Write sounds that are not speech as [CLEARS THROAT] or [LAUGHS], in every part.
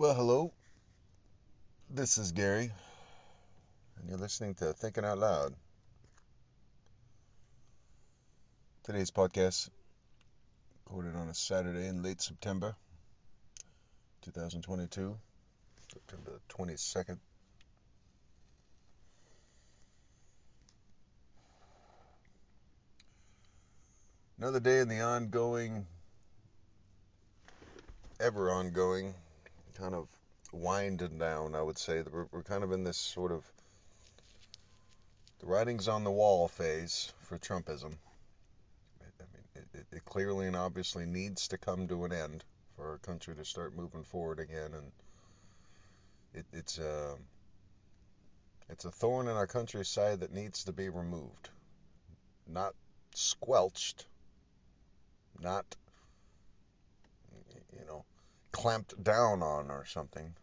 Well, hello. This is Gary, and you're listening to Thinking Out Loud. Today's podcast recorded on a Saturday in late September 2022, September 22nd. Another day in the ongoing, ever ongoing kind of winding down, I would say. We're, kind of in this sort of the writing's on the wall phase for Trumpism. I mean, it, it clearly and obviously needs to come to an end for our country to start moving forward again, and it, it's a it's a thorn in our country's side that needs to be removed, not squelched, not you know clamped down on or something.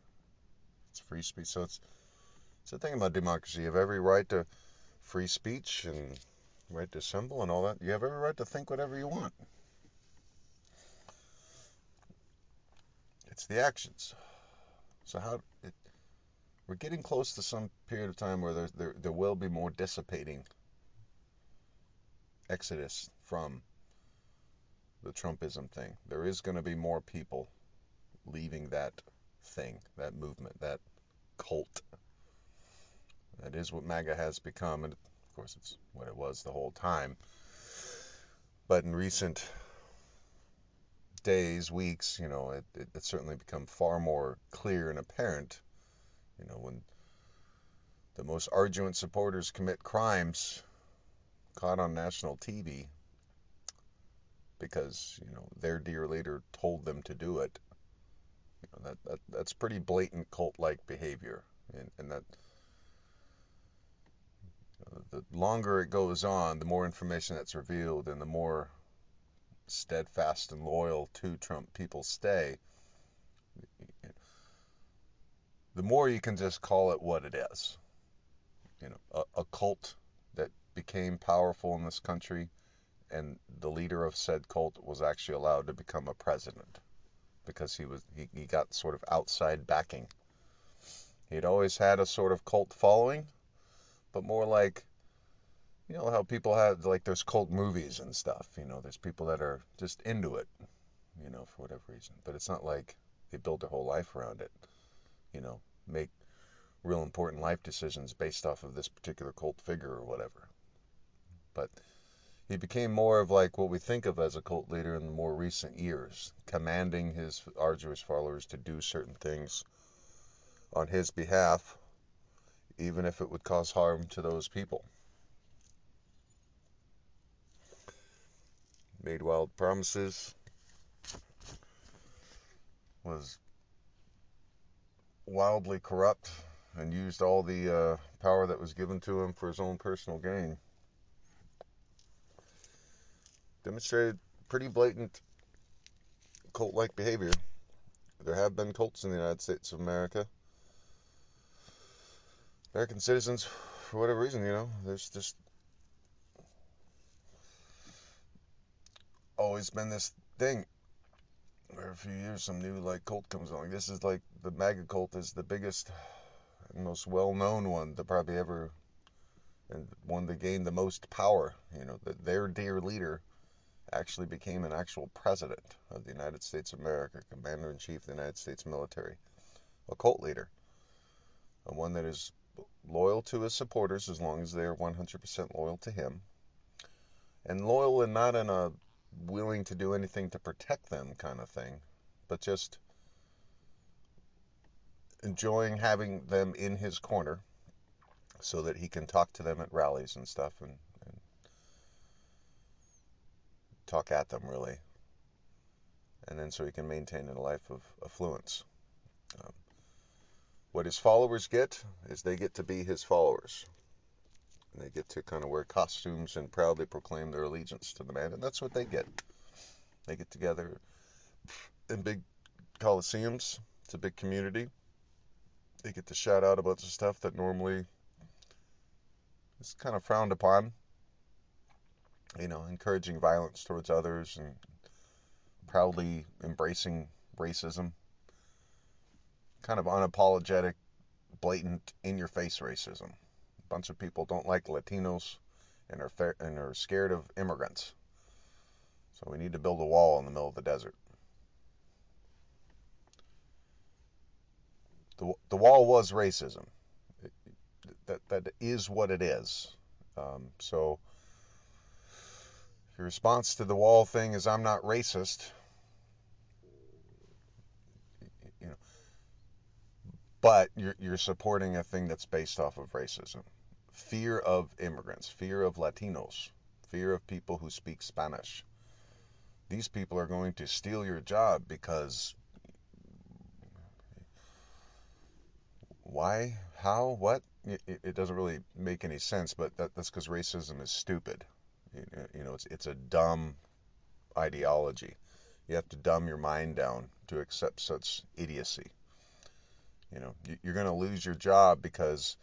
It's free speech. So it's it's the thing about democracy. You have every right to free speech and right to assemble and all that. You have every right to think whatever you want. It's the actions. So how it, we're getting close to some period of time where there, there there will be more dissipating exodus from the Trumpism thing. There is going to be more people leaving that thing, that movement, that cult. That is what MAGA has become, and of course, it's what it was the whole time. But in recent days, weeks, you know, it, it, it's certainly become far more clear and apparent, you know, when the most arduous supporters commit crimes caught on national TV because, you know, their dear leader told them to do it that, that that's pretty blatant cult-like behavior, and, and that the longer it goes on, the more information that's revealed, and the more steadfast and loyal to Trump people stay. The more you can just call it what it is. You know, a, a cult that became powerful in this country, and the leader of said cult was actually allowed to become a president because he was he, he got sort of outside backing. He'd always had a sort of cult following, but more like you know how people have like there's cult movies and stuff. You know, there's people that are just into it, you know, for whatever reason. But it's not like they build their whole life around it. You know, make real important life decisions based off of this particular cult figure or whatever. But he became more of like what we think of as a cult leader in the more recent years, commanding his arduous followers to do certain things on his behalf, even if it would cause harm to those people. Made wild promises, was wildly corrupt, and used all the uh, power that was given to him for his own personal gain demonstrated pretty blatant cult like behavior. There have been cults in the United States of America. American citizens, for whatever reason, you know, there's just always been this thing where a few years some new like cult comes along. This is like the MAGA cult is the biggest and most well known one that probably ever and one that gained the most power. You know, their dear leader actually became an actual president of the United States of America, commander in chief of the United States military, a cult leader, one that is loyal to his supporters as long as they are 100% loyal to him, and loyal and not in a willing to do anything to protect them kind of thing, but just enjoying having them in his corner so that he can talk to them at rallies and stuff and talk at them really, and then so he can maintain a life of affluence. Um, what his followers get is they get to be his followers. And they get to kind of wear costumes and proudly proclaim their allegiance to the man, and that's what they get. They get together in big coliseums. It's a big community. They get to shout out about the stuff that normally is kind of frowned upon you know, encouraging violence towards others and proudly embracing racism. kind of unapologetic, blatant, in-your-face racism. A bunch of people don't like Latinos and are fa- and are scared of immigrants. So we need to build a wall in the middle of the desert. The, the wall was racism. It, that that is what it is. Um, so if your response to the wall thing is I'm not racist, you know, but you're you're supporting a thing that's based off of racism, fear of immigrants, fear of Latinos, fear of people who speak Spanish. These people are going to steal your job because why, how, what? It, it doesn't really make any sense, but that, that's because racism is stupid. You know, it's it's a dumb ideology. You have to dumb your mind down to accept such idiocy. You know, you're going to lose your job because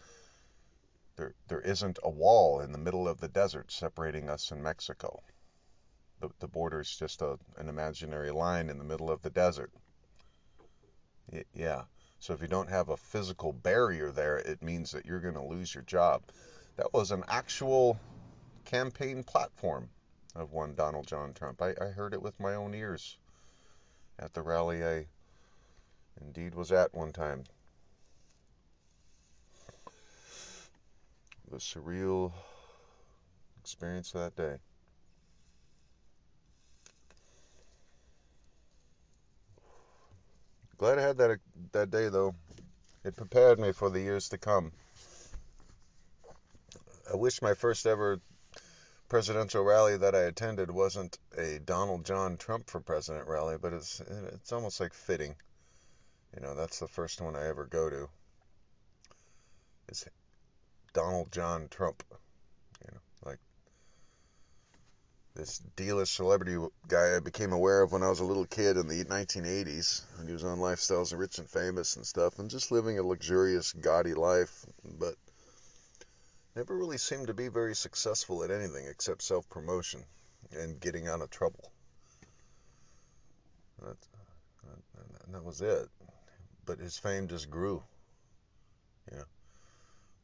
there there isn't a wall in the middle of the desert separating us and Mexico. The the border is just a an imaginary line in the middle of the desert. yeah. So if you don't have a physical barrier there, it means that you're going to lose your job. That was an actual campaign platform of one Donald John Trump. I, I heard it with my own ears at the rally I indeed was at one time. The surreal experience of that day. Glad I had that that day though. It prepared me for the years to come. I wish my first ever presidential rally that I attended wasn't a Donald John Trump for president rally, but it's it's almost like fitting. You know, that's the first one I ever go to. Is Donald John Trump. You know, like this D-list celebrity guy I became aware of when I was a little kid in the 1980s, and he was on Lifestyles of Rich and Famous and stuff, and just living a luxurious, gaudy life, but never really seemed to be very successful at anything except self promotion and getting out of trouble. That, that, was it. But his fame just grew. You know,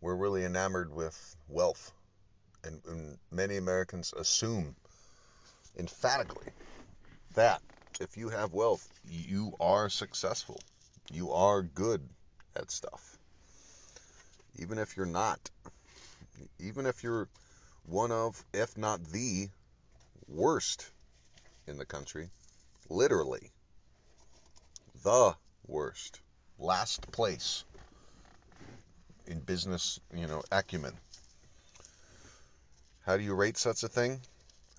we're really enamored with wealth, and, and many Americans assume emphatically that if you have wealth, you are successful. You are good at stuff. Even if you're not even if you're one of, if not the worst in the country, literally the worst, last place in business, you know, acumen. How do you rate such a thing?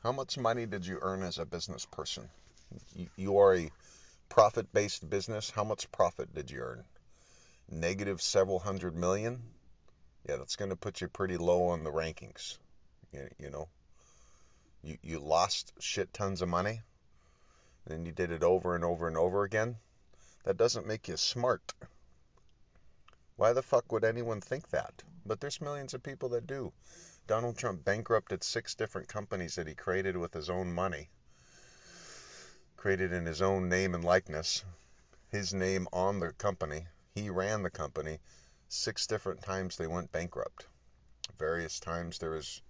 How much money did you earn as a business person? You are a profit based business. How much profit did you earn? Negative several hundred million? Yeah, that's going to put you pretty low on the rankings. You, you know, you, you lost shit tons of money, and you did it over and over and over again. That doesn't make you smart. Why the fuck would anyone think that? But there's millions of people that do. Donald Trump bankrupted six different companies that he created with his own money, created in his own name and likeness, his name on the company. He ran the company six different times they went bankrupt. Various times there was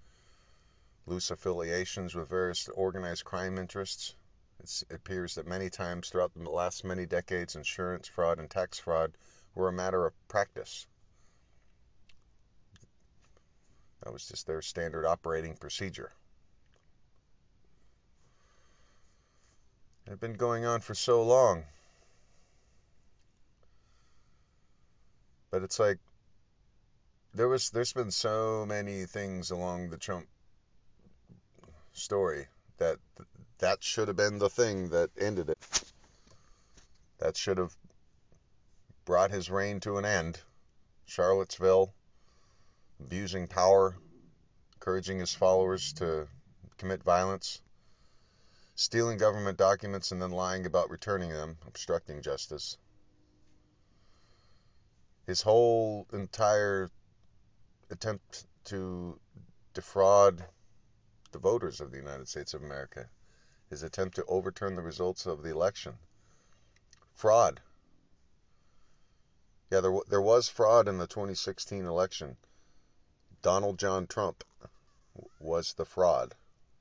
loose affiliations with various organized crime interests. It's, it appears that many times throughout the last many decades, insurance fraud and tax fraud were a matter of practice. That was just their standard operating procedure. It had been going on for so long. But it's like there was there's been so many things along the Trump story that that should have been the thing that ended it. That should have brought his reign to an end. Charlottesville, abusing power, encouraging his followers to commit violence, stealing government documents and then lying about returning them, obstructing justice his whole entire attempt to defraud the voters of the United States of America, his attempt to overturn the results of the election, fraud. Yeah, there there was fraud in the 2016 election. Donald John Trump was the fraud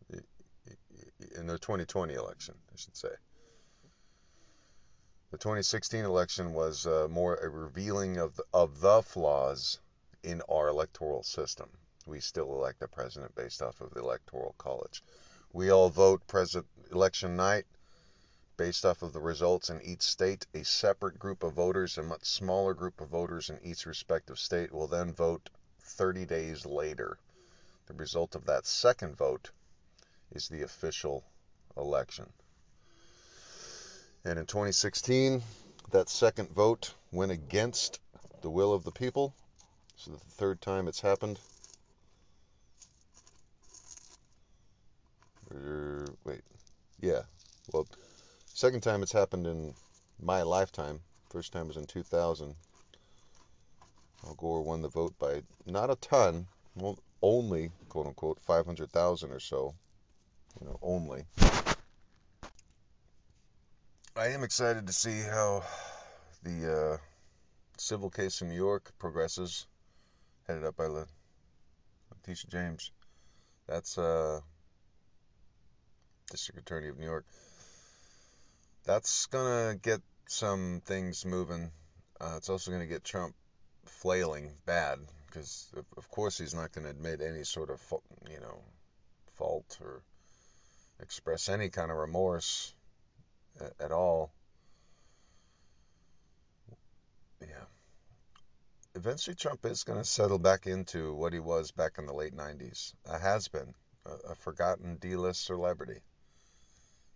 in the 2020 election, I should say. The 2016 election was uh, more a revealing of the, of the flaws in our electoral system. We still elect the president based off of the electoral college. We all vote president election night based off of the results in each state. A separate group of voters, a much smaller group of voters in each respective state, will then vote 30 days later. The result of that second vote is the official election. And in 2016, that second vote went against the will of the people. So the third time it's happened. Or, wait, yeah. Well, second time it's happened in my lifetime. First time was in 2000. Al Gore won the vote by not a ton, only quote unquote 500,000 or so. You know, only. I am excited to see how the uh, civil case in New York progresses, headed up by Letitia James. That's uh, District Attorney of New York. That's gonna get some things moving. Uh, it's also gonna get Trump flailing bad because, of course, he's not to admit any sort of, you know, fault or express any kind of remorse at, all. Yeah. Eventually, Trump is going to settle back into what he was back in the late 90s a has been, a, a forgotten D list celebrity.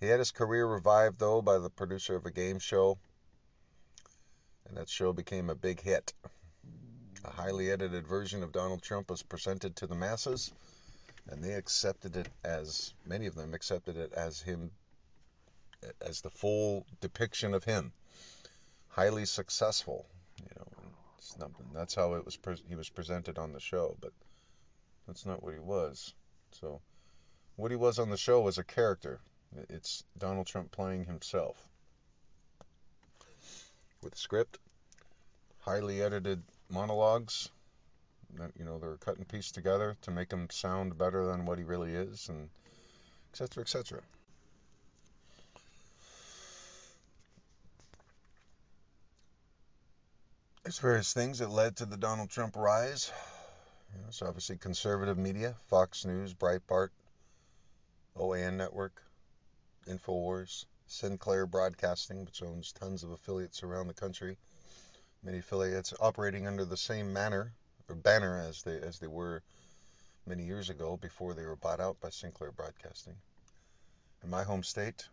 He had his career revived, though, by the producer of a game show, and that show became a big hit. A highly edited version of Donald Trump was presented to the masses, and they accepted it as, many of them accepted it as him as the full depiction of him. Highly successful, you know. That's how it was. he was presented on the show, but that's not what he was. So, what he was on the show was a character. It's Donald Trump playing himself with a script, highly edited monologues. You know, they're cut and pieced together to make him sound better than what he really is, and etc. etc. There's various things that led to the Donald Trump rise. So obviously conservative media, Fox News, Breitbart, OAN Network, Infowars, Sinclair Broadcasting, which owns tons of affiliates around the country. Many affiliates operating under the same manner or banner as they as they were many years ago before they were bought out by Sinclair Broadcasting. In my home state,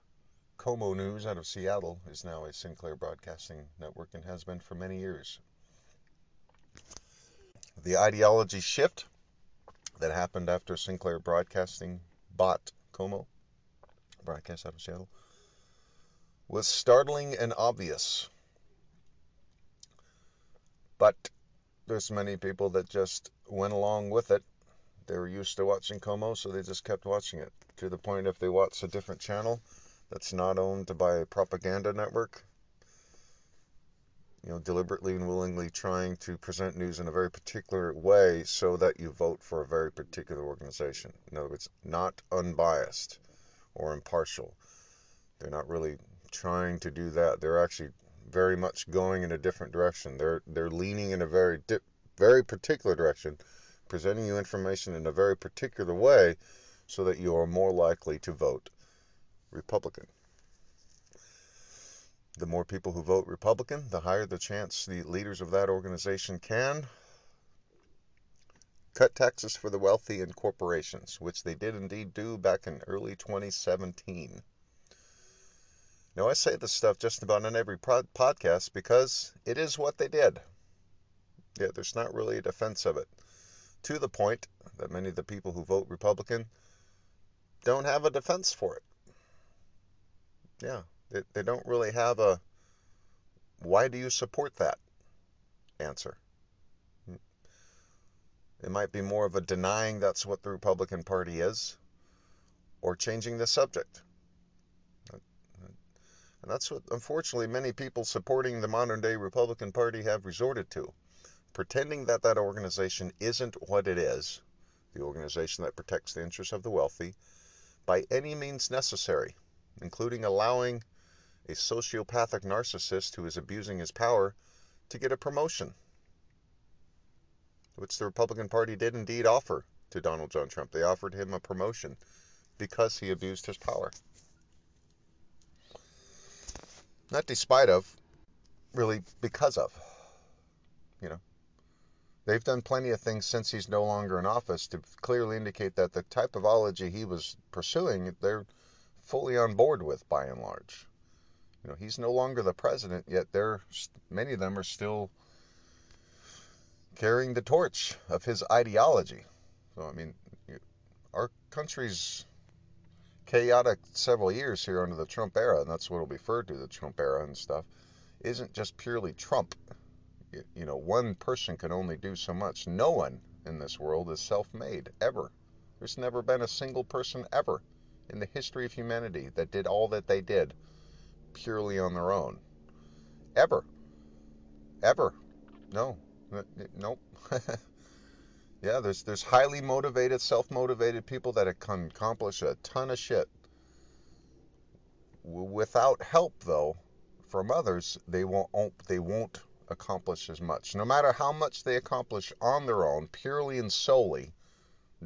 KOMO News out of Seattle is now a Sinclair Broadcasting network and has been for many years. The ideology shift that happened after Sinclair Broadcasting bought KOMO, broadcast out of Seattle, was startling and obvious. But there's many people that just went along with it. They were used to watching KOMO, so they just kept watching it to the point if they watched a different channel, that's not owned by a propaganda network, you know, deliberately and willingly trying to present news in a very particular way so that you vote for a very particular organization. In other words, not unbiased or impartial. They're not really trying to do that. They're actually very much going in a different direction. They're they're leaning in a very very particular direction, presenting you information in a very particular way so that you are more likely to vote Republican. The more people who vote Republican, the higher the chance the leaders of that organization can cut taxes for the wealthy and corporations, which they did indeed do back in early 2017. Now, I say this stuff just about on every podcast because it is what they did. Yeah, there's not really a defense of it. To the point that many of the people who vote Republican don't have a defense for it. Yeah, they, they don't really have a why do you support that answer. It might be more of a denying that's what the Republican Party is or changing the subject. And that's what, unfortunately, many people supporting the modern day Republican Party have resorted to. Pretending that that organization isn't what it is, the organization that protects the interests of the wealthy, by any means necessary, including allowing a sociopathic narcissist who is abusing his power to get a promotion, which the Republican Party did indeed offer to Donald John Trump. They offered him a promotion because he abused his power. Not despite of, really because of. You know, they've done plenty of things since he's no longer in office to clearly indicate that the type of ology he was pursuing, they're fully on board with by and large. You know, he's no longer the president, yet they're many of them are still carrying the torch of his ideology. So I mean, our country's chaotic several years here under the Trump era, and that's what will be referred to the Trump era and stuff, isn't just purely Trump. You know, one person can only do so much. No one in this world is self made, ever. There's never been a single person ever in the history of humanity that did all that they did purely on their own. Ever. Ever. No. Nope. [LAUGHS] Yeah, there's there's highly motivated, self-motivated people that can accomplish a ton of shit. Without help, though, from others, they won't they won't accomplish as much. No matter how much they accomplish on their own, purely and solely,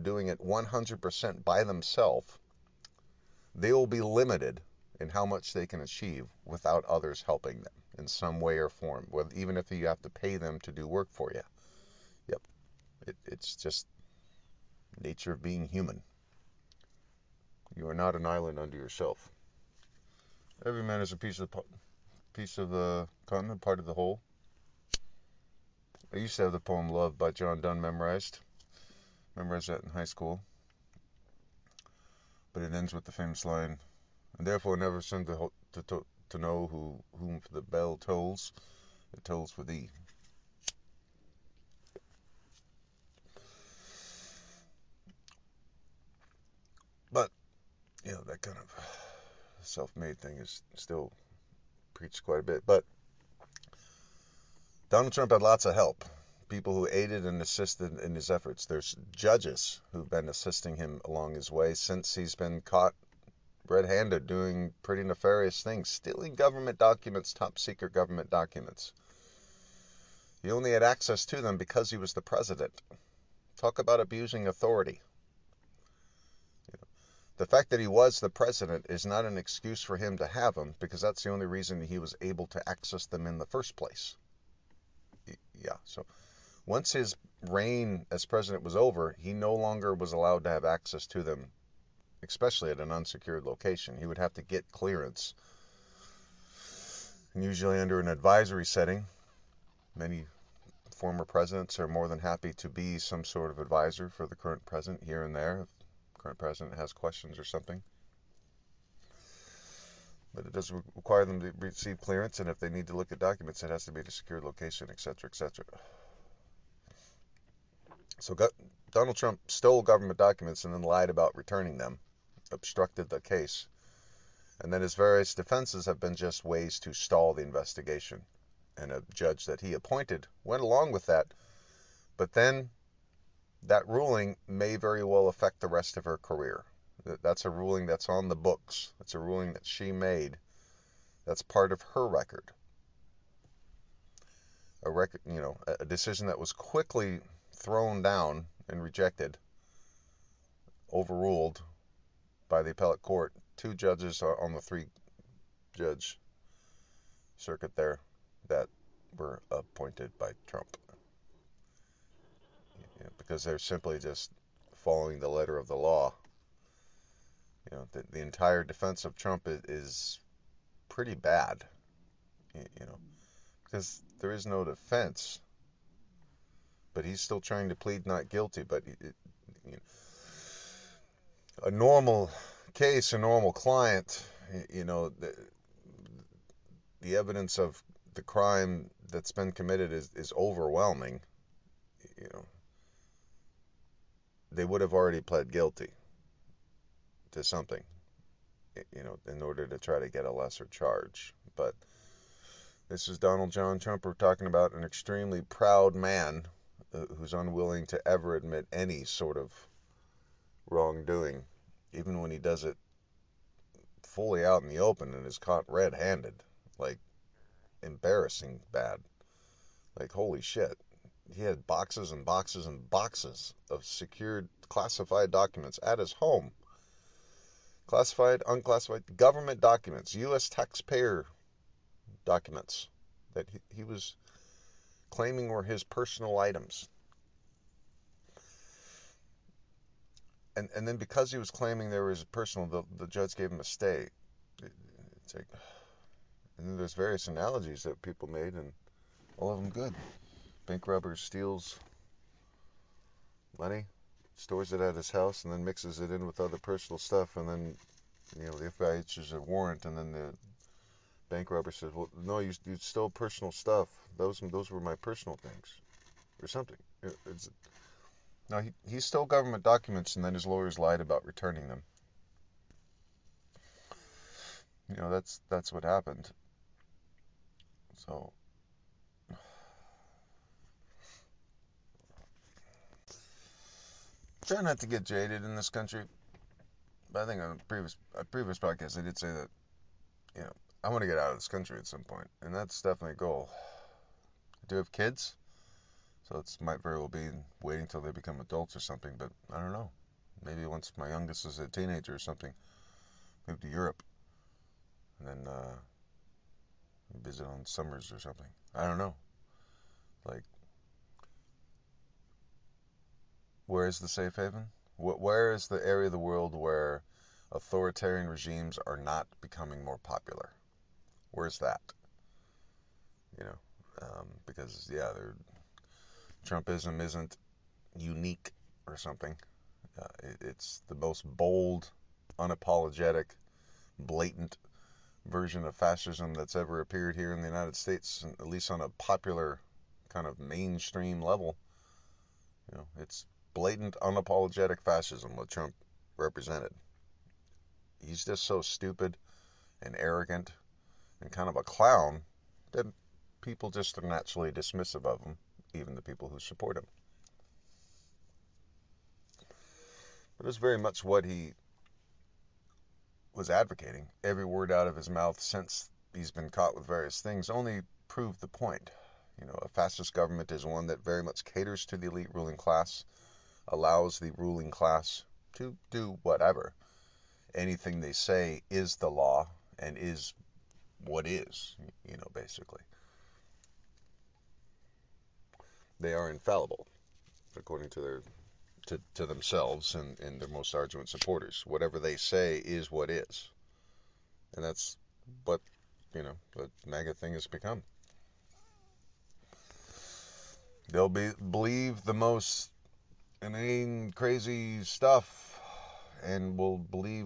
doing it 100% by themselves, they will be limited in how much they can achieve without others helping them in some way or form, even if you have to pay them to do work for you. It, it's just nature of being human. You are not an island unto yourself. Every man is a piece of piece of the continent, part of the whole. I used to have the poem "Love" by John Donne memorized. Memorized that in high school. But it ends with the famous line, "And therefore never send to to, to know who whom the bell tolls, it tolls for thee." But, you know, that kind of self made thing is still preached quite a bit. But Donald Trump had lots of help. People who aided and assisted in his efforts. There's judges who've been assisting him along his way since he's been caught red handed doing pretty nefarious things, stealing government documents, top secret government documents. He only had access to them because he was the president. Talk about abusing authority. The fact that he was the president is not an excuse for him to have them because that's the only reason he was able to access them in the first place. Yeah, so once his reign as president was over, he no longer was allowed to have access to them, especially at an unsecured location. He would have to get clearance, and usually under an advisory setting. Many former presidents are more than happy to be some sort of advisor for the current president here and there If the current president has questions or something. But it does require them to receive clearance, and if they need to look at documents, it has to be at a secure location, etc., etc. So Donald Trump stole government documents and then lied about returning them, obstructed the case. And then his various defenses have been just ways to stall the investigation. And a judge that he appointed went along with that. But then that ruling may very well affect the rest of her career. That's a ruling that's on the books. That's a ruling that she made. That's part of her record. A record, you know, a decision that was quickly thrown down and rejected, overruled by the appellate court. Two judges on the three judge circuit there that were appointed by Trump you because they're simply just following the letter of the law. You know, the, the entire defense of Trump is, is pretty bad. You, know, because there is no defense, but he's still trying to plead not guilty. But it, you know, a normal case, a normal client, you know, the, the evidence of the crime that's been committed is, is overwhelming. You know, they would have already pled guilty to something. you know, in order to try to get a lesser charge. But this is Donald John Trump. We're talking about an extremely proud man who's unwilling to ever admit any sort of wrongdoing, even when he does it fully out in the open and is caught red handed. Like, embarrassing bad. Like, holy shit. He had boxes and boxes and boxes of secured classified documents at his home. Classified, unclassified government documents, U.S. taxpayer documents that he, he was claiming were his personal items. And and then because he was claiming they were his personal, the, the judge gave him a stay. It's like, and then there's various analogies that people made, and all of them good. Bank robber steals money, stores it at his house, and then mixes it in with other personal stuff, and then you know the FBI issues a warrant, and then the bank robber says, "Well, no, you, you stole personal stuff. Those those were my personal things, or something." It's, no, he, he stole government documents, and then his lawyers lied about returning them. You know, that's that's what happened. So. Try not to get jaded in this country. But I think on a previous a previous podcast I did say that, you know, I want to get out of this country at some point, and that's definitely a goal. I do have kids, so it might very well be waiting till they become adults or something. But I don't know. Maybe once my youngest is a teenager or something, move to Europe, and then uh, visit on summers or something. I don't know. Like, where is the safe haven? Where is the area of the world where authoritarian regimes are not becoming more popular? Where's that? You know, um, because yeah, Trumpism isn't unique or something. Uh, it, it's the most bold, unapologetic, blatant version of fascism that's ever appeared here in the United States, at least on a popular kind of mainstream level. You know, it's blatant, unapologetic fascism what Trump represented. He's just so stupid and arrogant and kind of a clown that people just are naturally dismissive of him, even the people who support him. But it's very much what he was advocating. Every word out of his mouth since he's been caught with various things only proved the point. You know, a fascist government is one that very much caters to the elite ruling class, allows the ruling class to do whatever. Anything they say is the law and is what is, you know, basically. They are infallible, according to their to, to themselves and, and their most ardent supporters. Whatever they say is what is. And that's what, you know, the MAGA thing has become. They'll be believe the most inane, crazy stuff and will believe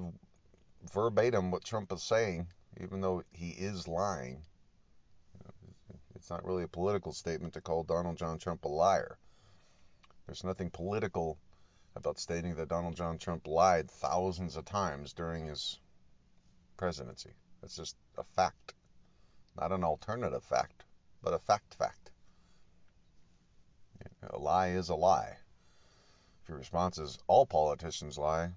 verbatim what Trump is saying even though he is lying. It's not really a political statement to call Donald John Trump a liar. There's nothing political about stating that Donald John Trump lied thousands of times during his presidency. That's just a fact. Not an alternative fact, but a fact fact. A lie is a lie. If your response is all politicians lie,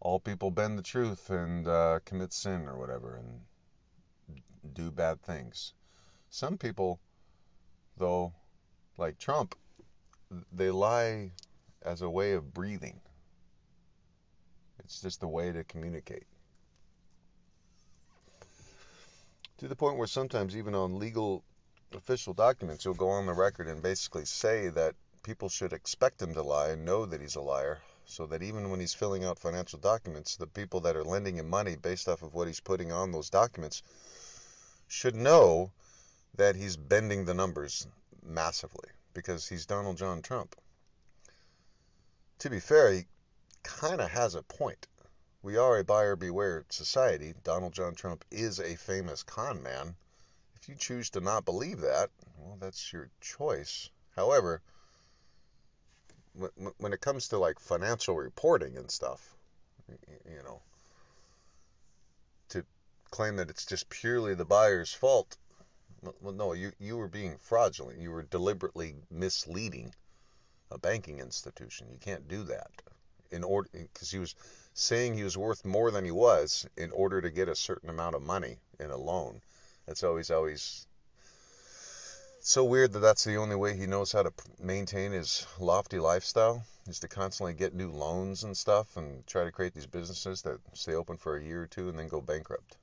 all people bend the truth and uh, commit sin or whatever and do bad things. Some people, though, like Trump, they lie as a way of breathing. It's just a way to communicate. To the point where sometimes, even on legal official documents, you'll go on the record and basically say that people should expect him to lie and know that he's a liar so that even when he's filling out financial documents, the people that are lending him money based off of what he's putting on those documents should know that he's bending the numbers massively because he's Donald John Trump. To be fair, he kind of has a point. We are a buyer beware society. Donald John Trump is a famous con man. If you choose to not believe that, well, that's your choice. However, when it comes to like financial reporting and stuff, you know, to claim that it's just purely the buyer's fault. Well, no, you you were being fraudulent. You were deliberately misleading a banking institution. You can't do that in order because he was saying he was worth more than he was in order to get a certain amount of money in a loan. That's always always so weird that that's the only way he knows how to maintain his lofty lifestyle is to constantly get new loans and stuff and try to create these businesses that stay open for a year or two and then go bankrupt.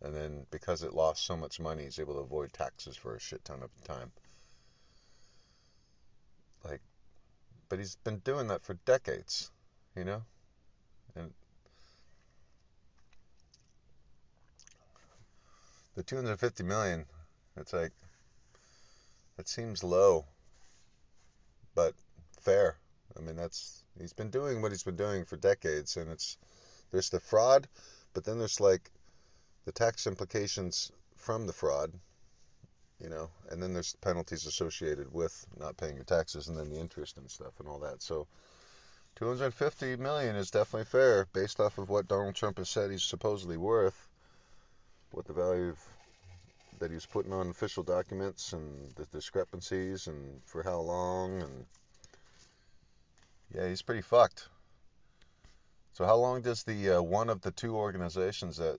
And then because it lost so much money, he's able to avoid taxes for a shit ton of time. Like, but he's been doing that for decades, you know? And the 250 million, it's like, it seems low, but fair. I mean, that's, he's been doing what he's been doing for decades, and it's, there's the fraud, but then there's like the tax implications from the fraud, you know, and then there's penalties associated with not paying your taxes and then the interest and stuff and all that. So 250 million is definitely fair based off of what Donald Trump has said he's supposedly worth, what the value of, that he's putting on official documents and the discrepancies and for how long and yeah, he's pretty fucked. So how long does the uh, one of the two organizations that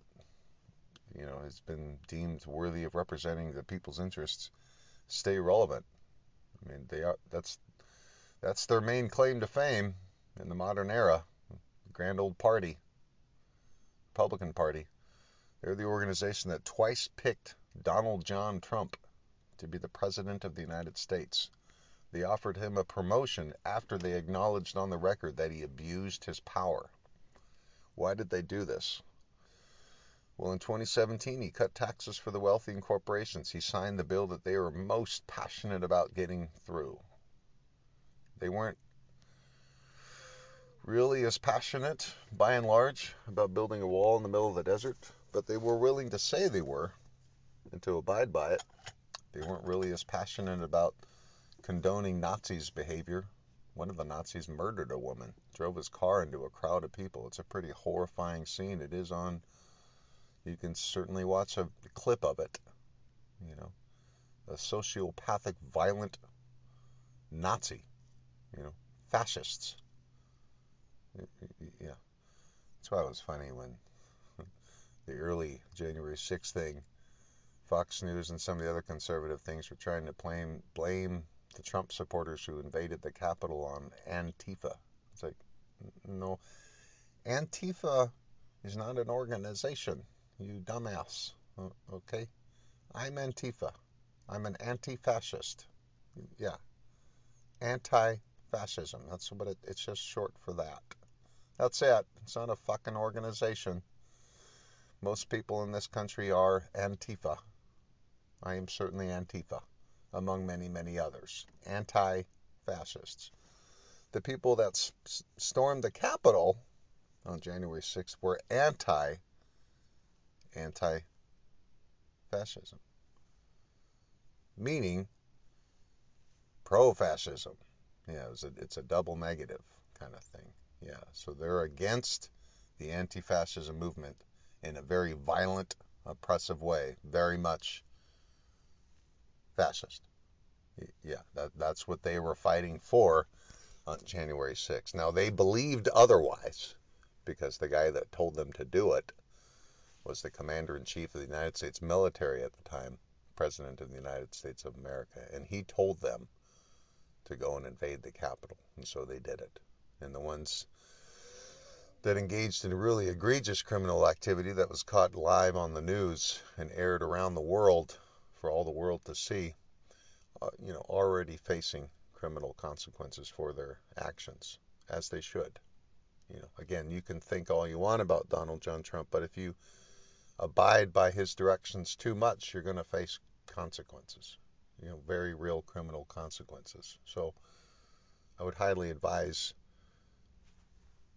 you know, has been deemed worthy of representing the people's interests, stay relevant. I mean, they are that's that's their main claim to fame in the modern era. The grand old party, Republican Party. They're the organization that twice picked Donald John Trump to be the president of the United States. They offered him a promotion after they acknowledged on the record that he abused his power. Why did they do this? Well, in 2017, he cut taxes for the wealthy and corporations. He signed the bill that they were most passionate about getting through. They weren't really as passionate, by and large, about building a wall in the middle of the desert, but they were willing to say they were and to abide by it. They weren't really as passionate about condoning Nazis' behavior. One of the Nazis murdered a woman, drove his car into a crowd of people. It's a pretty horrifying scene. It is on you can certainly watch a clip of it. You know, a sociopathic, violent Nazi. You know, fascists. Yeah, that's why it was funny when [LAUGHS] the early January 6th thing, Fox News and some of the other conservative things were trying to blame blame the Trump supporters who invaded the Capitol on Antifa. It's like, no, Antifa is not an organization you dumbass. Okay? I'm Antifa. I'm an anti fascist. Yeah. Anti fascism. That's what it, it's just short for that. That's it. It's not a fucking organization. Most people in this country are Antifa. I am certainly Antifa, among many, many others. Anti fascists. The people that stormed the Capitol on January 6th were anti anti fascism, meaning pro fascism. Yeah, it's a, it's a double negative kind of thing. Yeah, so they're against the anti fascism movement in a very violent, oppressive way, very much fascist. Yeah, that, that's what they were fighting for on January 6th. Now, they believed otherwise because the guy that told them to do it was the commander in chief of the United States military at the time, president of the United States of America, and he told them to go and invade the Capitol, and so they did it. And the ones that engaged in really egregious criminal activity that was caught live on the news and aired around the world for all the world to see, uh, you know, already facing criminal consequences for their actions, as they should. You know, again, you can think all you want about Donald John Trump, but if you abide by his directions too much, you're going to face consequences, you know, very real criminal consequences. So I would highly advise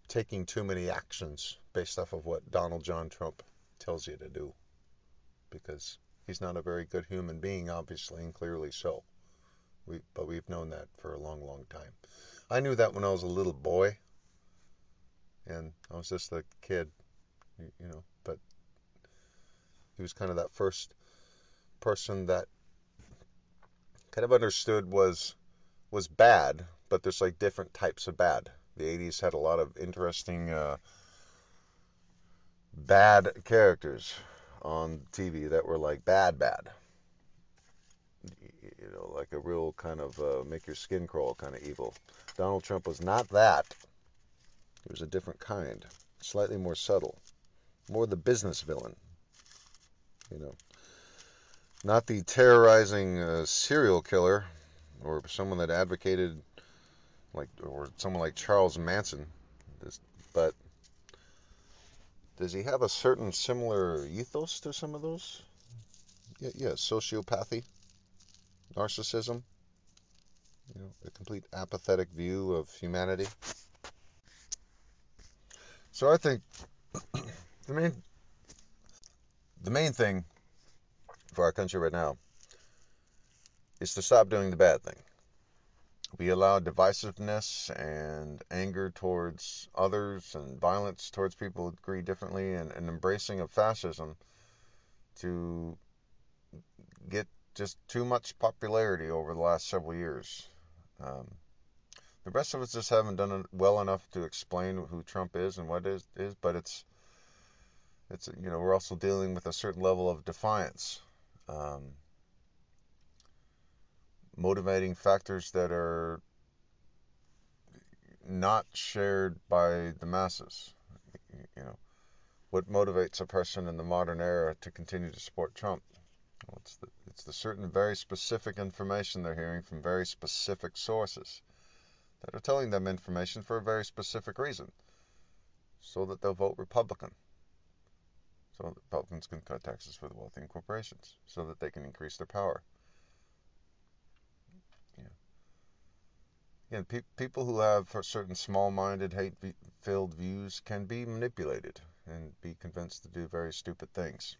taking too many actions based off of what Donald John Trump tells you to do because he's not a very good human being, obviously, and clearly so. We, but we've known that for a long, long time. I knew that when I was a little boy, and I was just a kid, you know. But He was kind of that first person that kind of understood was was bad, but there's like different types of bad. The 80s had a lot of interesting uh, bad characters on TV that were like bad, bad. You know, like a real kind of uh, make your skin crawl kind of evil. Donald Trump was not that. He was a different kind, slightly more subtle, more the business villain. You know, not the terrorizing uh, serial killer or someone that advocated like or someone like Charles Manson. But does he have a certain similar ethos to some of those? Yeah, yeah, sociopathy, narcissism, you know, a complete apathetic view of humanity. So I think [CLEARS THROAT] the main the main thing for our country right now is to stop doing the bad thing. We allow divisiveness and anger towards others and violence towards people who agree differently and, and embracing of fascism to get just too much popularity over the last several years. Um, the rest of us just haven't done it well enough to explain who Trump is and what is is, but it's it's you know we're also dealing with a certain level of defiance, um, motivating factors that are not shared by the masses. You know, what motivates a person in the modern era to continue to support Trump? Well, it's the it's the certain very specific information they're hearing from very specific sources that are telling them information for a very specific reason, so that they'll vote Republican. So that Republicans can cut taxes for the wealthy and corporations, so that they can increase their power. Again, pe- people who have certain small-minded, hate-filled views can be manipulated and be convinced to do very stupid things.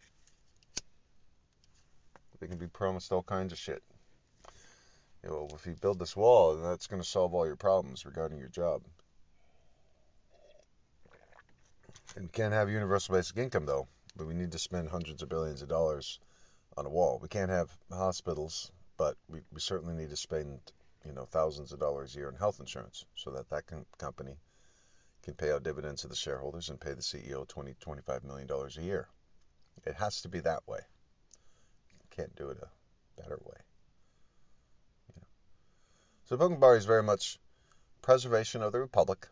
They can be promised all kinds of shit you know, if you build this wall, then that's going to solve all your problems regarding your job. And can't have universal basic income though, but we need to spend hundreds of billions of dollars on a wall. We can't have hospitals, but we, we certainly need to spend you know thousands of dollars a year in health insurance so that that can, company can pay out dividends to the shareholders and pay the CEO 20 25 million dollars a year. It has to be that way. You Can't do it a better way. So the Party is very much preservation of the republic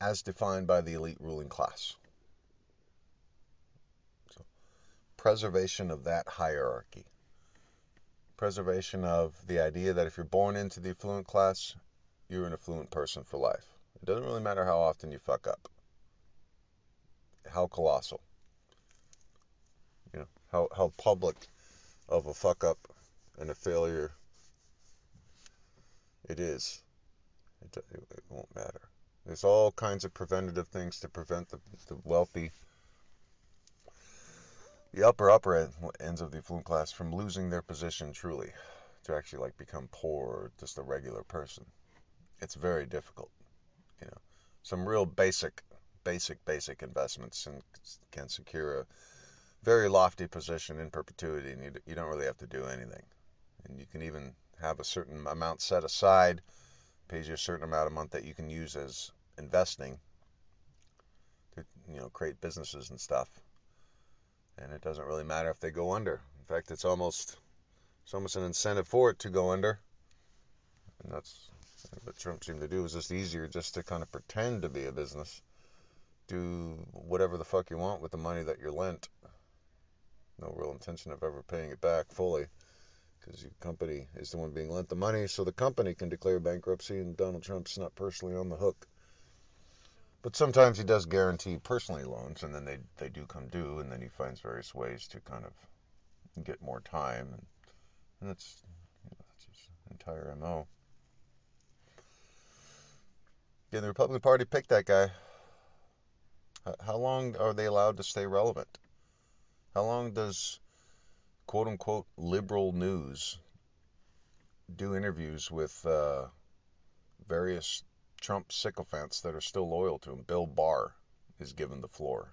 as defined by the elite ruling class. So, preservation of that hierarchy. Preservation of the idea that if you're born into the affluent class, you're an affluent person for life. It doesn't really matter how often you fuck up. How colossal. You know, how, how public of a fuck up and a failure it is. It, it, won't matter. There's all kinds of preventative things to prevent the, the wealthy, the upper upper ends of the affluent class from losing their position truly, to actually like become poor or just a regular person. It's very difficult. You know, some real basic, basic, basic investments and can secure a very lofty position in perpetuity, and you, you don't really have to do anything. And you can even have a certain amount set aside, pays you a certain amount a month that you can use as investing to you know create businesses and stuff. And it doesn't really matter if they go under. In fact, it's almost it's almost an incentive for it to go under. And that's what Trump seemed to do is just easier just to kind of pretend to be a business. Do whatever the fuck you want with the money that you're lent. No real intention of ever paying it back fully because your company is the one being lent the money, so the company can declare bankruptcy, and Donald Trump's not personally on the hook. But sometimes he does guarantee personally loans, and then they, they do come due, and then he finds various ways to kind of get more time, and, and that's, you know, that's his entire MO. Again, the Republican Party picked that guy. How long are they allowed to stay relevant? How long does quote unquote liberal news do interviews with uh, various Trump sycophants that are still loyal to him. Bill Barr is given the floor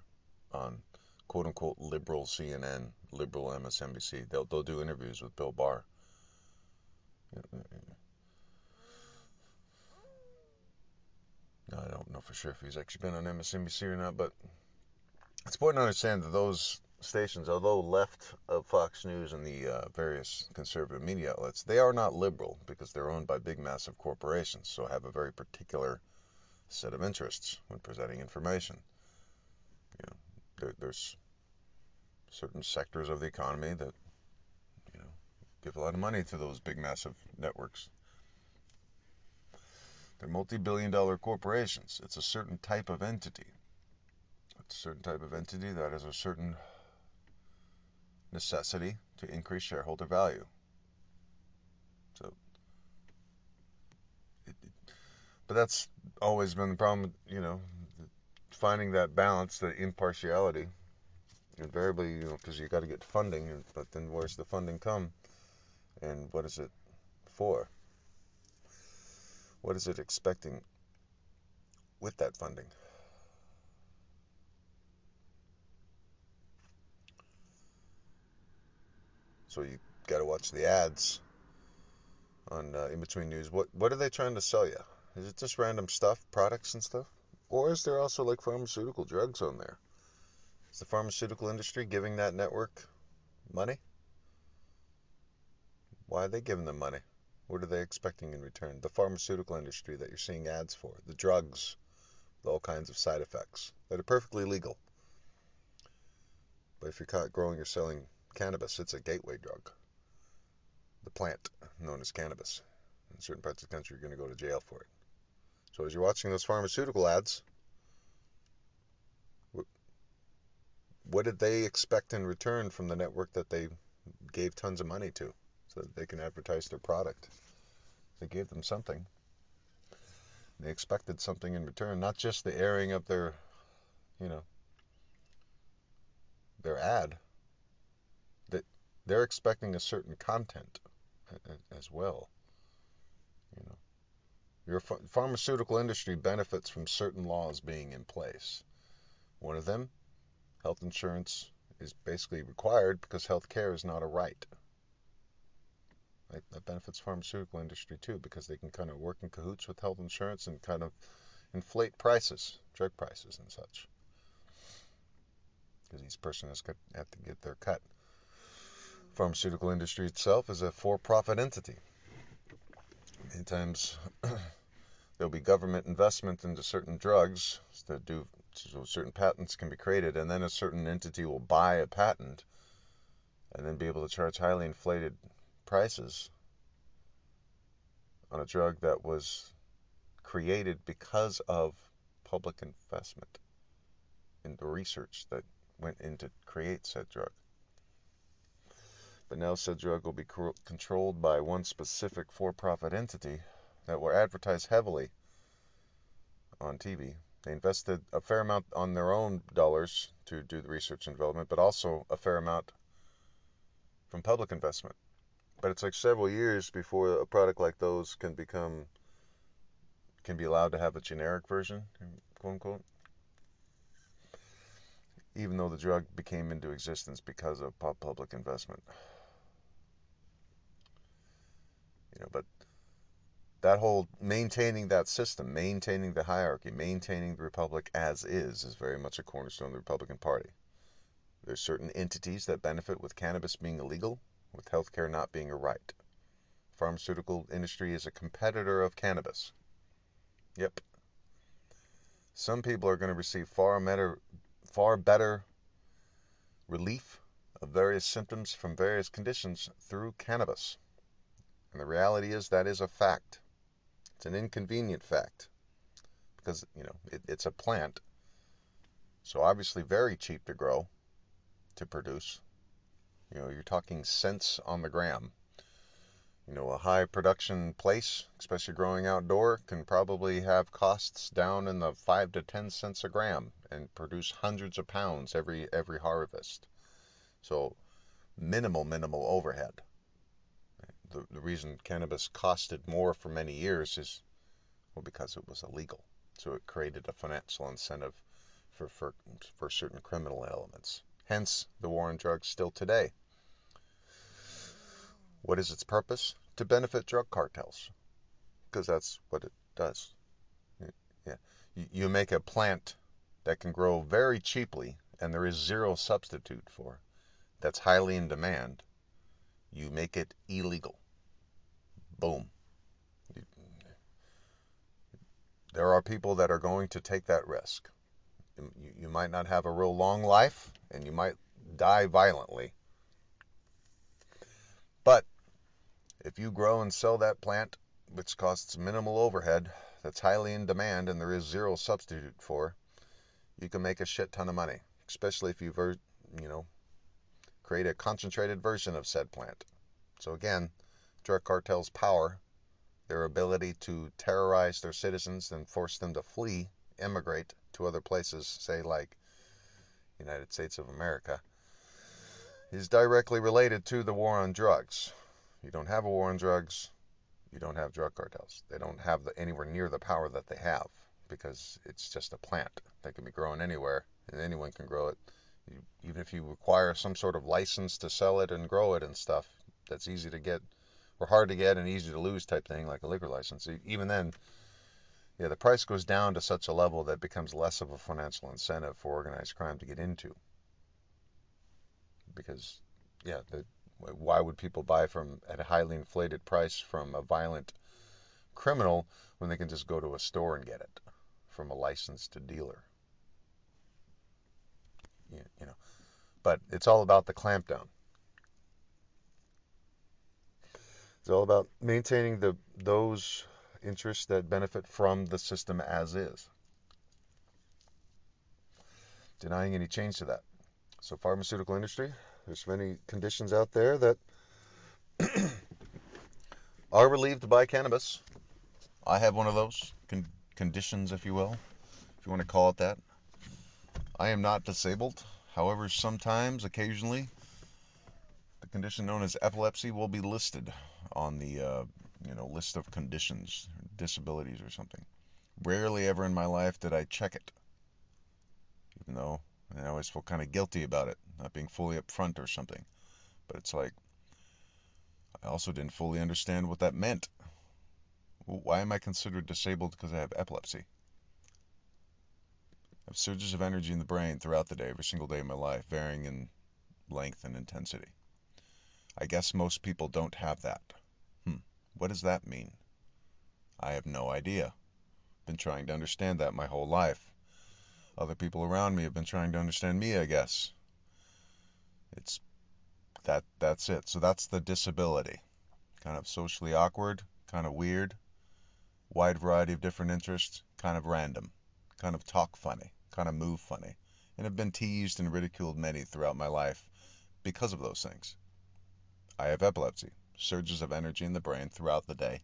on quote unquote liberal CNN, liberal MSNBC. They'll they'll do interviews with Bill Barr. I don't know for sure if he's actually been on MSNBC or not, but it's important to understand that those stations, although left of Fox News and the uh, various conservative media outlets, they are not liberal because they're owned by big, massive corporations, so have a very particular set of interests when presenting information. You know, there, there's certain sectors of the economy that you know give a lot of money to those big, massive networks. They're multi-billion dollar corporations. It's a certain type of entity. It's a certain type of entity that has a certain necessity to increase shareholder value. So, it, but that's always been the problem, you know, finding that balance, the impartiality. Invariably, you know, because you got to get funding, but then where's the funding come, and what is it for? What is it expecting with that funding? So you got to watch the ads on uh, in between news. What what are they trying to sell you? Is it just random stuff, products and stuff, or is there also like pharmaceutical drugs on there? Is the pharmaceutical industry giving that network money? Why are they giving them money? What are they expecting in return? The pharmaceutical industry that you're seeing ads for, the drugs with all kinds of side effects that are perfectly legal. But if you're caught growing or selling cannabis, it's a gateway drug. The plant known as cannabis. In certain parts of the country, you're going to go to jail for it. So as you're watching those pharmaceutical ads, what did they expect in return from the network that they gave tons of money to so that they can advertise their product? They gave them something. They expected something in return, not just the airing of their, you know, their ad, they're expecting a certain content as well. You know, your pharmaceutical industry benefits from certain laws being in place. One of them, health insurance, is basically required because health care is not a right. That benefits pharmaceutical industry too because they can kind of work in cahoots with health insurance and kind of inflate prices, drug prices and such. Because each person has to get their cut pharmaceutical industry itself is a for-profit entity. Many times [CLEARS THROAT] there'll be government investment into certain drugs that do so certain patents can be created, and then a certain entity will buy a patent and then be able to charge highly inflated prices on a drug that was created because of public investment in the research that went into create said drug. But now said drug will be controlled by one specific for-profit entity that will advertise heavily on TV. They invested a fair amount on their own dollars to do the research and development, but also a fair amount from public investment. But it's like several years before a product like those can become can be allowed to have a generic version, quote unquote. Even though the drug became into existence because of public investment. You know, but that whole maintaining that system, maintaining the hierarchy, maintaining the republic as is, is very much a cornerstone of the Republican Party. There's certain entities that benefit with cannabis being illegal, with healthcare not being a right. Pharmaceutical industry is a competitor of cannabis. Yep. Some people are going to receive far better, far better relief of various symptoms from various conditions through cannabis. And the reality is that is a fact. It's an inconvenient fact because, you know, it, it's a plant. So obviously very cheap to grow, to produce. You know, you're talking cents on the gram. You know, a high production place, especially growing outdoor, can probably have costs down in the 5 to 10 cents a gram and produce hundreds of pounds every every harvest. So minimal minimal overhead the, the reason cannabis costed more for many years is well because it was illegal. So it created a financial incentive for for, for certain criminal elements. Hence, the war on drugs still today. What is its purpose? To benefit drug cartels, because that's what it does. Yeah, you make a plant that can grow very cheaply, and there is zero substitute for, that's highly in demand. You make it illegal. Boom. There are people that are going to take that risk. You, might not have a real long life, and you might die violently. But if you grow and sell that plant, which costs minimal overhead, that's highly in demand, and there is zero substitute for, you can make a shit ton of money, especially if you, you know, create a concentrated version of said plant. So again, drug cartels' power, their ability to terrorize their citizens and force them to flee, immigrate to other places, say like United States of America, is directly related to the war on drugs. You don't have a war on drugs, you don't have drug cartels. They don't have the, anywhere near the power that they have because it's just a plant that can be grown anywhere and anyone can grow it. You, even if you require some sort of license to sell it and grow it and stuff, that's easy to get or hard to get and easy to lose type thing, like a liquor license. Even then, yeah, the price goes down to such a level that becomes less of a financial incentive for organized crime to get into. Because, yeah, the, why would people buy from at a highly inflated price from a violent criminal when they can just go to a store and get it from a licensed dealer? You know, but it's all about the clampdown. It's all about maintaining the those interests that benefit from the system as is. Denying any change to that. So pharmaceutical industry, there's many conditions out there that [COUGHS] are relieved by cannabis. I have one of those con- conditions, if you will, if you want to call it that. I am not disabled. However, sometimes, occasionally, the condition known as epilepsy will be listed on the uh, you know list of conditions, disabilities, or something. Rarely ever in my life did I check it, even though I always feel kind of guilty about it, not being fully upfront or something. But it's like I also didn't fully understand what that meant. Why am I considered disabled because I have epilepsy? I have surges of energy in the brain throughout the day, every single day of my life, varying in length and intensity. I guess most people don't have that. Hmm, what does that mean? I have no idea. Been trying to understand that my whole life. Other people around me have been trying to understand me, I guess. It's that that's it. So that's the disability. Kind of socially awkward, kind of weird, wide variety of different interests, kind of random, kind of talk funny, kind of move funny, and have been teased and ridiculed many throughout my life because of those things. I have epilepsy, surges of energy in the brain throughout the day,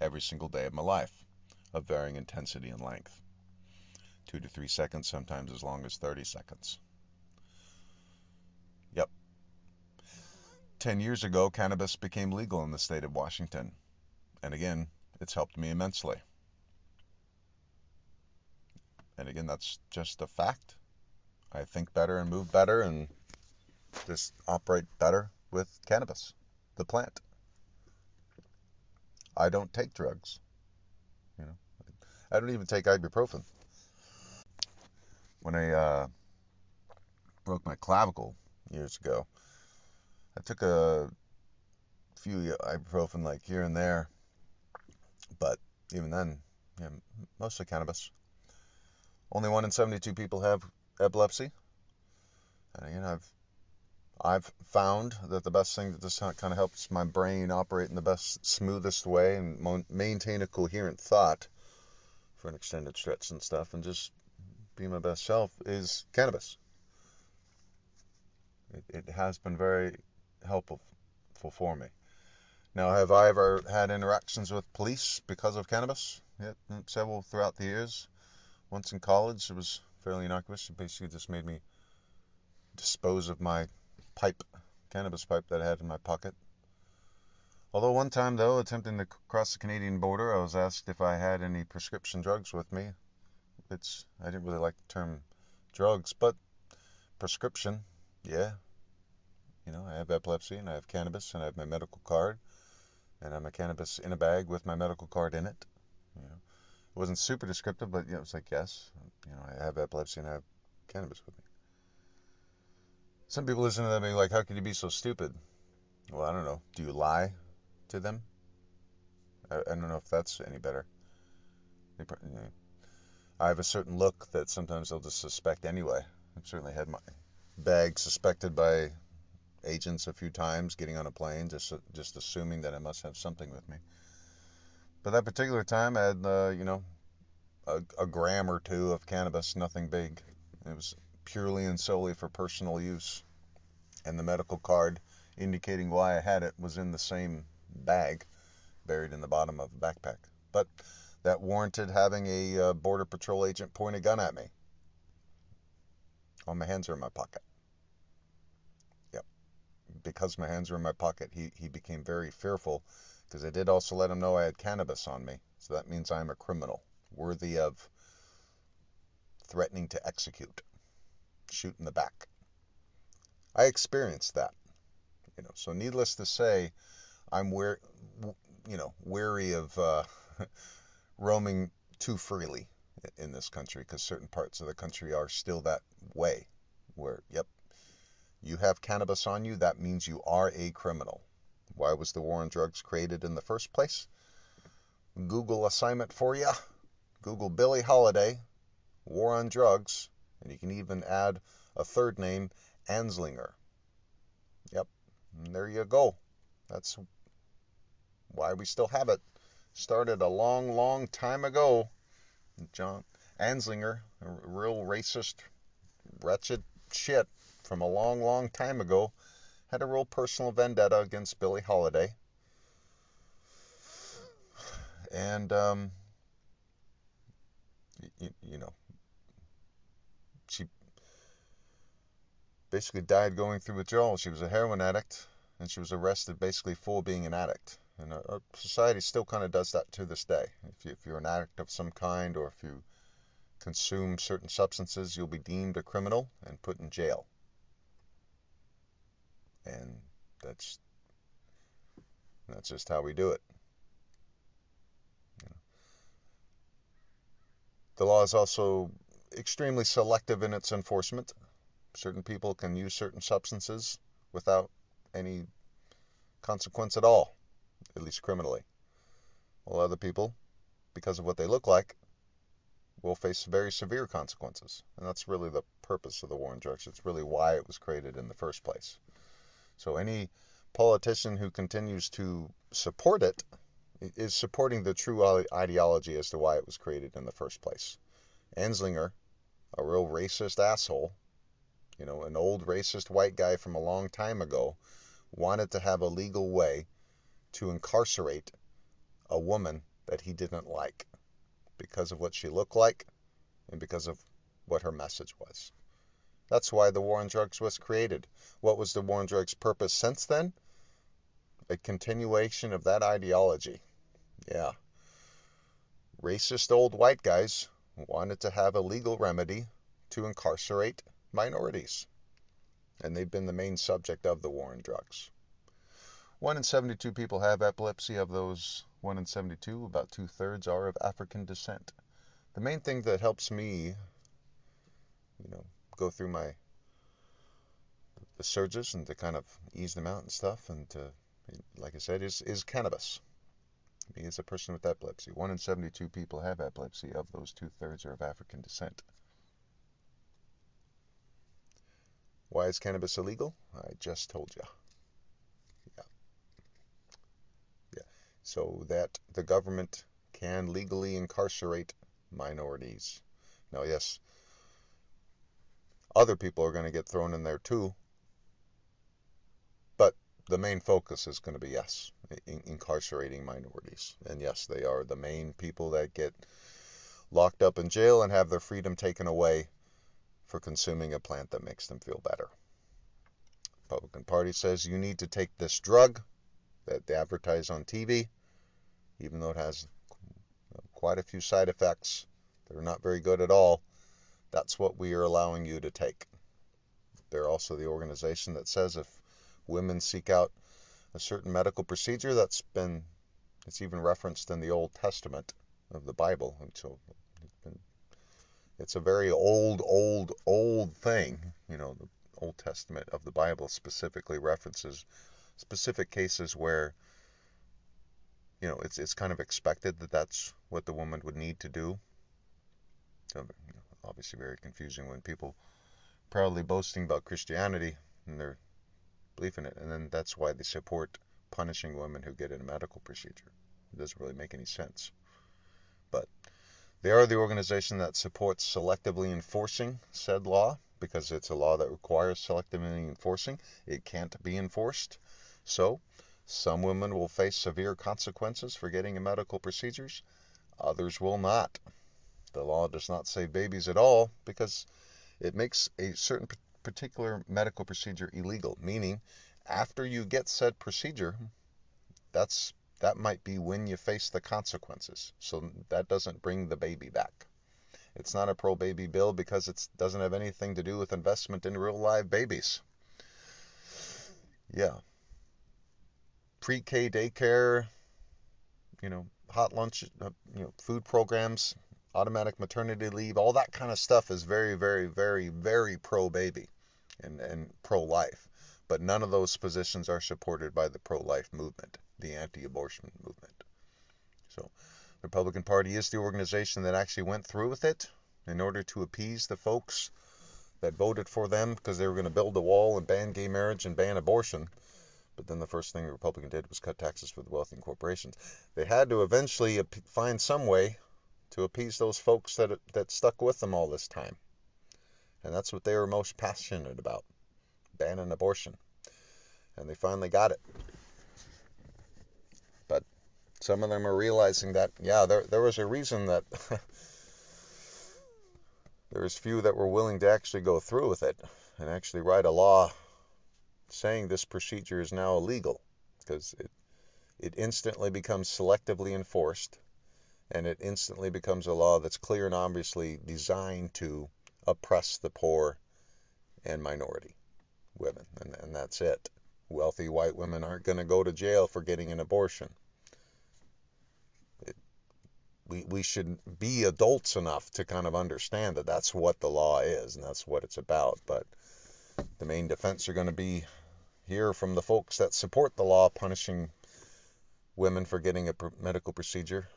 every single day of my life, of varying intensity and length. Two to three seconds, sometimes as long as 30 seconds. Yep. Ten years ago, cannabis became legal in the state of Washington. And again, it's helped me immensely. And again, that's just a fact. I think better and move better and just operate better with cannabis, the plant. I don't take drugs. You know, I don't even take ibuprofen. When I uh, broke my clavicle years ago, I took a few ibuprofen like here and there, but even then, mostly cannabis. Only one in 72 people have epilepsy. And again, I've I've found that the best thing that this kind of helps my brain operate in the best, smoothest way and maintain a coherent thought for an extended stretch and stuff, and just be my best self is cannabis. It, it has been very helpful for me. Now, have I ever had interactions with police because of cannabis? Yeah, mm, several throughout the years. Once in college, it was fairly innocuous. It basically just made me dispose of my pipe, cannabis pipe that I had in my pocket. Although one time, though, attempting to cross the Canadian border, I was asked if I had any prescription drugs with me. It's I didn't really like the term drugs, but prescription, Yeah, you know, I have epilepsy and I have cannabis and I have my medical card and I'm a cannabis in a bag with my medical card in it. You know, it wasn't super descriptive, but you know, it was like, yes, you know, I have epilepsy and I have cannabis with me. Some people listen to that and be like, how could you be so stupid? Well, I don't know. Do you lie to them? I, I don't know if that's any better. I have a certain look that sometimes they'll just suspect anyway. I've certainly had my bag suspected by agents a few times getting on a plane, just just assuming that I must have something with me. But that particular time, I had uh, you know a, a gram or two of cannabis, nothing big. It was purely and solely for personal use, and the medical card indicating why I had it was in the same bag, buried in the bottom of a backpack. But that warranted having a uh, border patrol agent point a gun at me. All my hands are in my pocket Yep. because my hands were in my pocket, he, he became very fearful because I did also let him know I had cannabis on me. So that means I'm a criminal, worthy of threatening to execute, shoot in the back. I experienced that, you know. So needless to say, I'm where, you know, wary of uh, [LAUGHS] roaming too freely in this country because certain parts of the country are still that way. Where, yep, you have cannabis on you, that means you are a criminal. Why was the war on drugs created in the first place? Google assignment for you. Google Billie Holiday, war on drugs, and you can even add a third name, Anslinger. Yep, and there you go. That's why we still have it. Started a long, long time ago. John Anslinger, a real racist, wretched shit, from a long, long time ago had a real personal vendetta against Billie Holiday. And, um, you, you know, basically died going through withdrawal. She was a heroin addict, and she was arrested basically for being an addict. And our, society still kind of does that to this day. If, you, if you're an addict of some kind, or if you consume certain substances, you'll be deemed a criminal and put in jail and that's that's just how we do it. The law is also extremely selective in its enforcement. Certain people can use certain substances without any consequence at all, at least criminally. While other people, because of what they look like, will face very severe consequences. And that's really the purpose of the war on drugs. It's really why it was created in the first place. So any politician who continues to support it is supporting the true ideology as to why it was created in the first place. Anslinger, a real racist asshole, you know, an old racist white guy from a long time ago, wanted to have a legal way to incarcerate a woman that he didn't like because of what she looked like and because of what her message was. That's why the war on drugs was created. What was the war on drugs purpose since then? A continuation of that ideology. Yeah. Racist old white guys wanted to have a legal remedy to incarcerate minorities. And they've been the main subject of the war on drugs. 1 in 72 people have epilepsy. Of those 1 in 72, about two thirds are of African descent. The main thing that helps me, you know, go through my the surges and to kind of ease them out and stuff. And to, like I said, is is cannabis. Me as a person with epilepsy. One in 72 people have epilepsy. Of those, two thirds are of African descent. Why is cannabis illegal? I just told you. Yeah. Yeah. So that the government can legally incarcerate minorities. Now, yes, other people are going to get thrown in there too. But the main focus is going to be yes, in- incarcerating minorities. And yes, they are the main people that get locked up in jail and have their freedom taken away for consuming a plant that makes them feel better. Republican Party says you need to take this drug that they advertise on TV, even though it has quite a few side effects that are not very good at all. That's what we are allowing you to take. They're also the organization that says if women seek out a certain medical procedure that's been it's even referenced in the Old Testament of the Bible. So it's a very old, old, old thing. You know, the Old Testament of the Bible specifically references specific cases where you know it's it's kind of expected that that's what the woman would need to do. So, obviously, very confusing when people proudly boasting about Christianity and their belief in it, and then that's why they support punishing women who get in a medical procedure. It doesn't really make any sense. They are the organization that supports selectively enforcing said law because it's a law that requires selectively enforcing. It can't be enforced. So, some women will face severe consequences for getting medical procedures, others will not. The law does not save babies at all because it makes a certain particular medical procedure illegal, meaning after you get said procedure, that's that might be when you face the consequences. So that doesn't bring the baby back. It's not a pro baby bill because it doesn't have anything to do with investment in real live babies. Yeah. Pre K daycare, you know, hot lunch, uh, you know, food programs, automatic maternity leave, all that kind of stuff is very, very, very, very pro baby and, and pro life. But none of those positions are supported by the pro life movement, the anti abortion movement. So the Republican Party is the organization that actually went through with it in order to appease the folks that voted for them because they were going to build a wall and ban gay marriage and ban abortion. But then the first thing the Republican did was cut taxes for the wealthy and corporations. They had to eventually find some way to appease those folks that that stuck with them all this time. And that's what they were most passionate about, banning abortion. And they finally got it. Some of them are realizing that yeah, there there was a reason that [LAUGHS] there was few that were willing to actually go through with it and actually write a law saying this procedure is now illegal because it it instantly becomes selectively enforced and it instantly becomes a law that's clear and obviously designed to oppress the poor and minority women, and, and that's it. Wealthy white women aren't going to go to jail for getting an abortion. We, we should be adults enough to kind of understand that that's what the law is and that's what it's about. But the main defense are going to be here from the folks that support the law punishing women for getting a medical procedure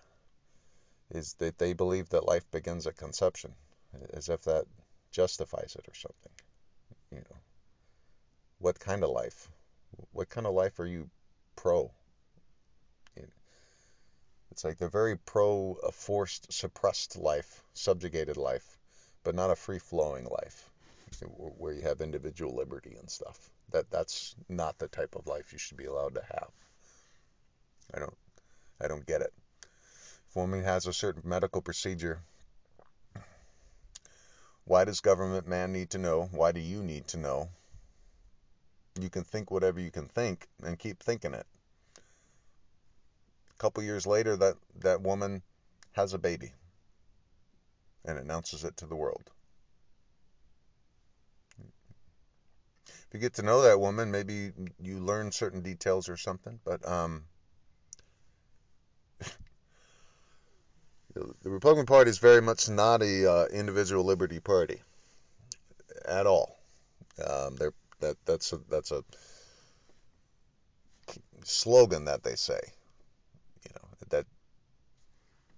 is that they believe that life begins at conception, as if that justifies it or something. You know, what kind of life? What kind of life are you pro? It's like they're very pro a forced, suppressed life, subjugated life, but not a free flowing life where you have individual liberty and stuff. That that's not the type of life you should be allowed to have. I don't I don't get it If woman has a certain medical procedure, why does government man need to know? Why do you need to know? You can think whatever you can think and keep thinking it. A couple years later, that, that woman has a baby and announces it to the world. If you get to know that woman, maybe you learn certain details or something, but um, [LAUGHS] the Republican Party is very much not a uh, individual liberty party at all. Um, that that's a, that's a slogan that they say, that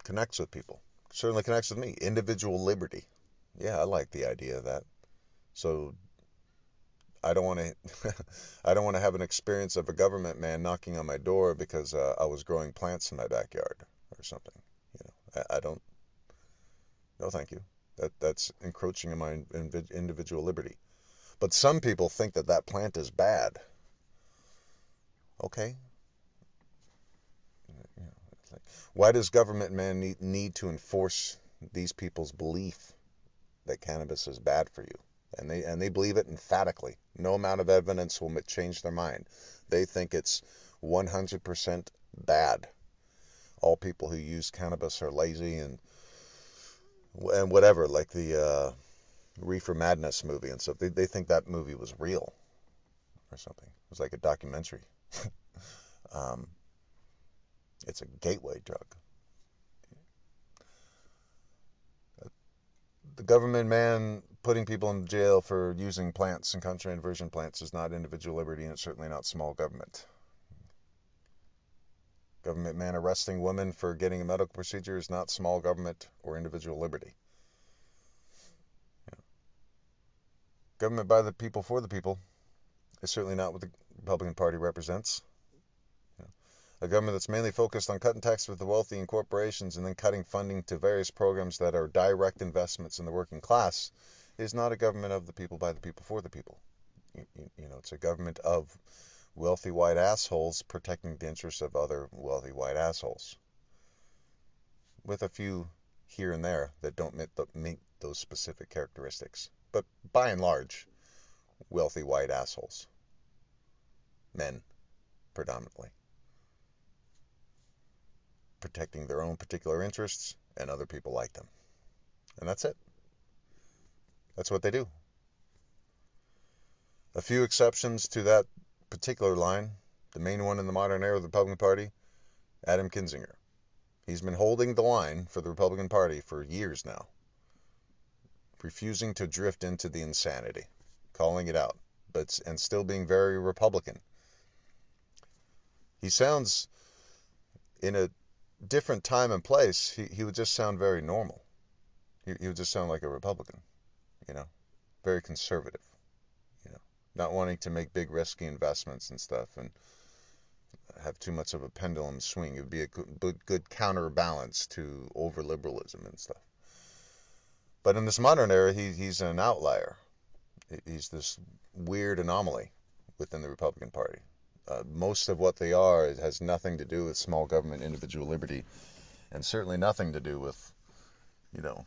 connects with people. Certainly connects with me. Individual liberty. Yeah, I like the idea of that. So I don't want to [LAUGHS] I don't want to have an experience of a government man knocking on my door because uh, I was growing plants in my backyard or something. You I, I don't. No, thank you. That that's encroaching on my individual liberty. But some people think that that plant is bad. Okay. Why does government man need, need to enforce these people's belief that cannabis is bad for you? And they and they believe it emphatically. No amount of evidence will change their mind. They think it's 100% bad all people who use cannabis are lazy and and whatever. Like the uh, Reefer Madness movie and stuff. They they think that movie was real or something. It was like a documentary. [LAUGHS] um, it's a gateway drug. The government man putting people in jail for using plants and contraband plants is not individual liberty and it's certainly not small government. Government man arresting women for getting a medical procedure is not small government or individual liberty. Yeah. Government by the people for the people is certainly not what the Republican Party represents. A government that's mainly focused on cutting taxes with the wealthy and corporations and then cutting funding to various programs that are direct investments in the working class is not a government of the people by the people for the people. You, you, you know, it's a government of wealthy white assholes protecting the interests of other wealthy white assholes. With a few here and there that don't meet, meet those specific characteristics. But by and large, wealthy white assholes. Men, predominantly protecting their own particular interests and other people like them. And that's it. That's what they do. A few exceptions to that particular line, the main one in the modern era of the Republican Party, Adam Kinzinger. He's been holding the line for the Republican Party for years now, refusing to drift into the insanity, calling it out, but and still being very Republican. He sounds in a different time and place, he, he would just sound very normal. He, he would just sound like a Republican, you know, very conservative, you know, not wanting to make big risky investments and stuff and have too much of a pendulum swing. It would be a good, good counterbalance to over liberalism and stuff. But in this modern era, he, he's an outlier. He's this weird anomaly within the Republican Party. Uh, most of what they are has nothing to do with small government, individual liberty, and certainly nothing to do with, you know,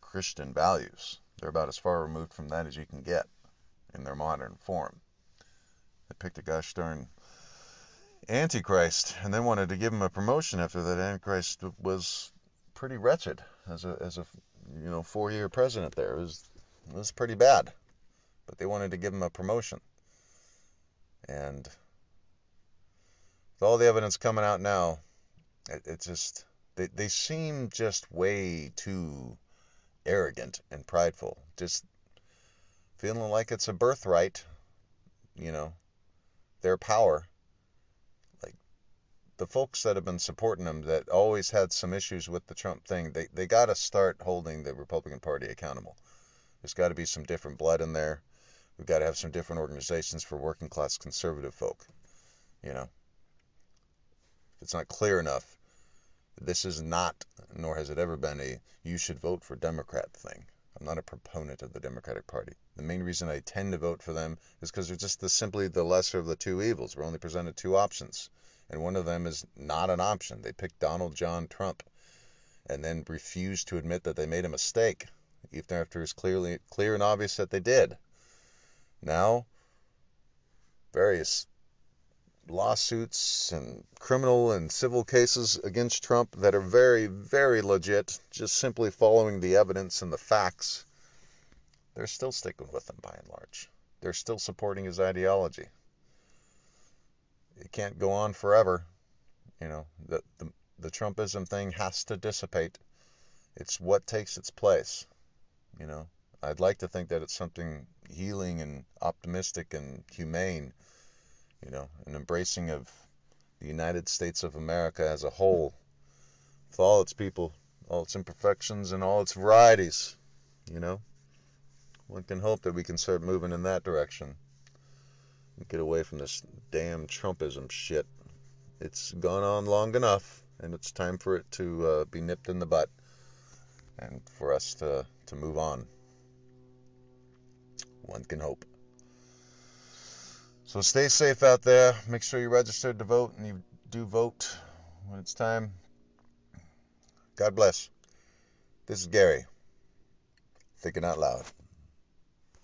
Christian values. They're about as far removed from that as you can get in their modern form. They picked a gosh darn Antichrist and then wanted to give him a promotion after that Antichrist was pretty wretched as a as a you know four year president there. It was it was pretty bad, but they wanted to give him a promotion, and with all the evidence coming out now, it, it just they they seem just way too arrogant and prideful. Just feeling like it's a birthright, you know, their power. Like the folks that have been supporting them that always had some issues with the Trump thing, they they got to start holding the Republican Party accountable. There's got to be some different blood in there. We've got to have some different organizations for working class conservative folk. You know, if it's not clear enough, this is not, nor has it ever been, a you should vote for Democrat thing. I'm not a proponent of the Democratic Party. The main reason I tend to vote for them is because they're just the, simply the lesser of the two evils. We're only presented two options, and one of them is not an option. They picked Donald John Trump and then refused to admit that they made a mistake, even after it's clearly clear and obvious that they did. Now, various lawsuits and criminal and civil cases against Trump that are very, very legit, just simply following the evidence and the facts, they're still sticking with him by and large. They're still supporting his ideology. It can't go on forever. You know, the, the, the Trumpism thing has to dissipate. It's what takes its place. You know, I'd like to think that it's something healing and optimistic and humane you know, an embracing of the United States of America as a whole, with all its people, all its imperfections, and all its varieties, you know. One can hope that we can start moving in that direction get away from this damn Trumpism shit. It's gone on long enough, and it's time for it to uh, be nipped in the butt and for us to, to move on. One can hope. So stay safe out there. Make sure you're registered to vote and you do vote when it's time. God bless. This is Gary. Thinking out loud.